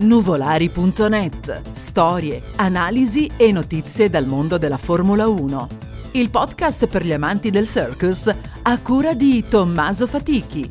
Nuvolari.net. Storie, analisi e notizie dal mondo della Formula 1. Il podcast per gli amanti del circus a cura di Tommaso Fatichi.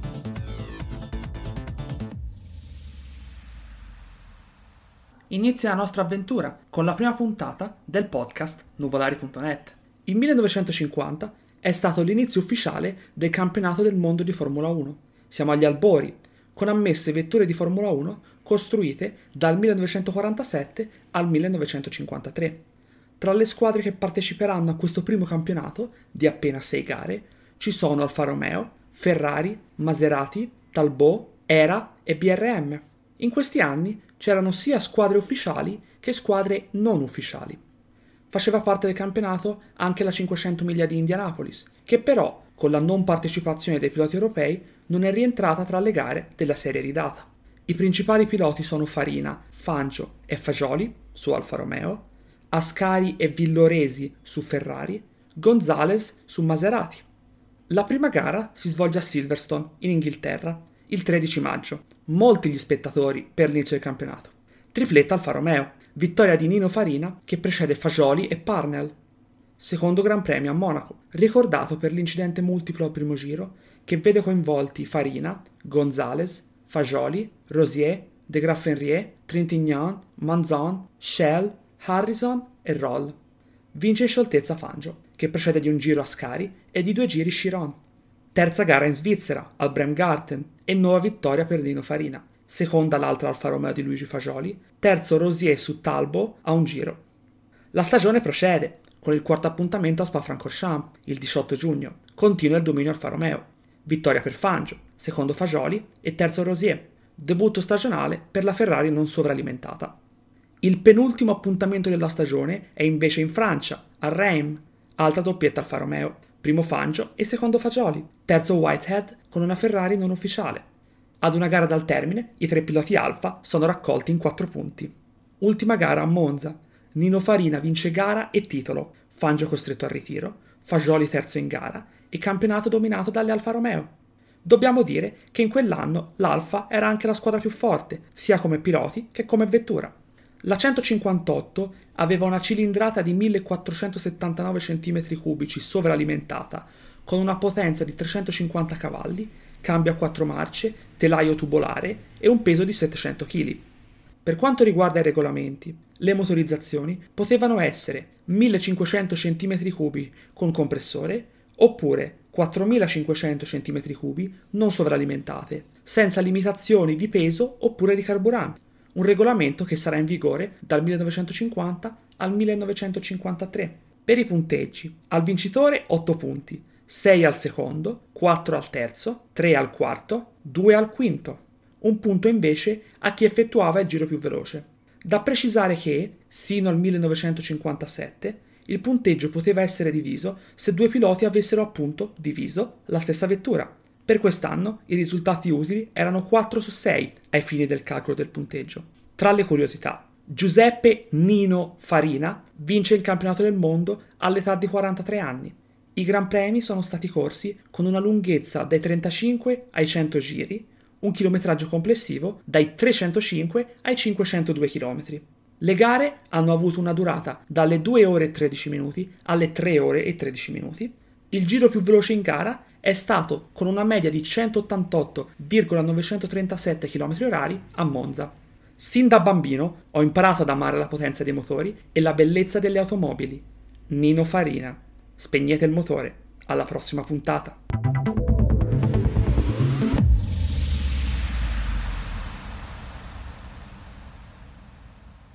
Inizia la nostra avventura con la prima puntata del podcast Nuvolari.net. Il 1950 è stato l'inizio ufficiale del campionato del mondo di Formula 1. Siamo agli albori, con ammesse vetture di Formula 1 costruite dal 1947 al 1953. Tra le squadre che parteciperanno a questo primo campionato, di appena 6 gare, ci sono Alfa Romeo, Ferrari, Maserati, Talbot, Era e BRM. In questi anni c'erano sia squadre ufficiali che squadre non ufficiali. Faceva parte del campionato anche la 500 miglia di Indianapolis, che però, con la non partecipazione dei piloti europei, non è rientrata tra le gare della serie ridata. I principali piloti sono Farina, Fangio e Fagioli su Alfa Romeo, Ascari e Villoresi su Ferrari, Gonzales su Maserati. La prima gara si svolge a Silverstone, in Inghilterra, il 13 maggio. Molti gli spettatori per l'inizio del campionato. Tripletta Alfa Romeo, vittoria di Nino Farina che precede Fagioli e Parnell. Secondo Gran Premio a Monaco, ricordato per l'incidente multiplo al primo giro che vede coinvolti Farina, Gonzales, Fagioli, Rosier, De Graffenrier, Trintignant, Manzon, Shell, Harrison e Roll. Vince in scioltezza Fangio, che precede di un giro a Scari e di due giri Chiron. Terza gara in Svizzera, al Bremgarten, e nuova vittoria per Dino Farina. Seconda l'altra Alfa Romeo di Luigi Fagioli. Terzo Rosier su Talbo a un giro. La stagione procede, con il quarto appuntamento a Spa-Francorchamps, il 18 giugno. Continua il dominio Alfa Romeo vittoria per Fangio, secondo Fagioli e terzo Rosier, debutto stagionale per la Ferrari non sovralimentata. Il penultimo appuntamento della stagione è invece in Francia, a Reims, alta doppietta Alfa Romeo, primo Fangio e secondo Fagioli, terzo Whitehead con una Ferrari non ufficiale. Ad una gara dal termine, i tre piloti Alfa sono raccolti in quattro punti. Ultima gara a Monza. Nino Farina vince gara e titolo, Fangio costretto al ritiro, Fagioli terzo in gara e campionato dominato dalle Alfa Romeo. Dobbiamo dire che in quell'anno l'Alfa era anche la squadra più forte, sia come piloti che come vettura. La 158 aveva una cilindrata di 1479 cm3 sovralimentata, con una potenza di 350 cavalli, cambio a quattro marce, telaio tubolare e un peso di 700 kg. Per quanto riguarda i regolamenti, le motorizzazioni potevano essere 1500 cm3 con compressore oppure 4500 cm3 non sovralimentate, senza limitazioni di peso oppure di carburante, un regolamento che sarà in vigore dal 1950 al 1953. Per i punteggi, al vincitore 8 punti, 6 al secondo, 4 al terzo, 3 al quarto, 2 al quinto. Un punto invece a chi effettuava il giro più veloce. Da precisare che, sino al 1957, il punteggio poteva essere diviso se due piloti avessero appunto diviso la stessa vettura. Per quest'anno i risultati utili erano 4 su 6 ai fini del calcolo del punteggio. Tra le curiosità, Giuseppe Nino Farina vince il campionato del mondo all'età di 43 anni. I Gran Premi sono stati corsi con una lunghezza dai 35 ai 100 giri, un chilometraggio complessivo dai 305 ai 502 km. Le gare hanno avuto una durata dalle 2 ore e 13 minuti alle 3 ore e 13 minuti. Il giro più veloce in gara è stato con una media di 188,937 km/h a Monza. Sin da bambino ho imparato ad amare la potenza dei motori e la bellezza delle automobili. Nino Farina. Spegnete il motore. Alla prossima puntata.